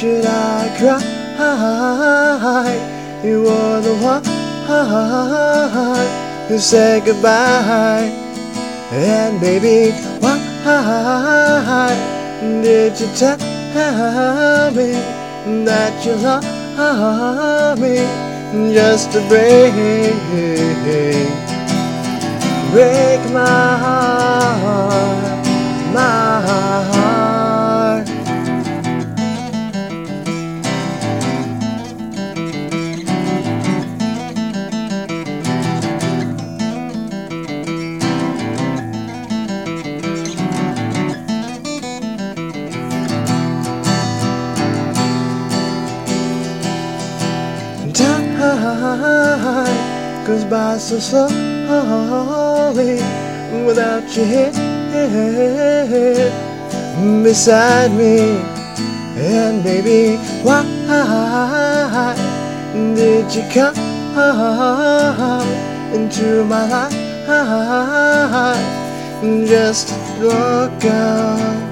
should I cry? You were the one who said goodbye. And baby, why did you tell me that you love me just to break, break my heart, my Time goes by so slowly without you here beside me. And baby, why did you come into my life? Just walk out.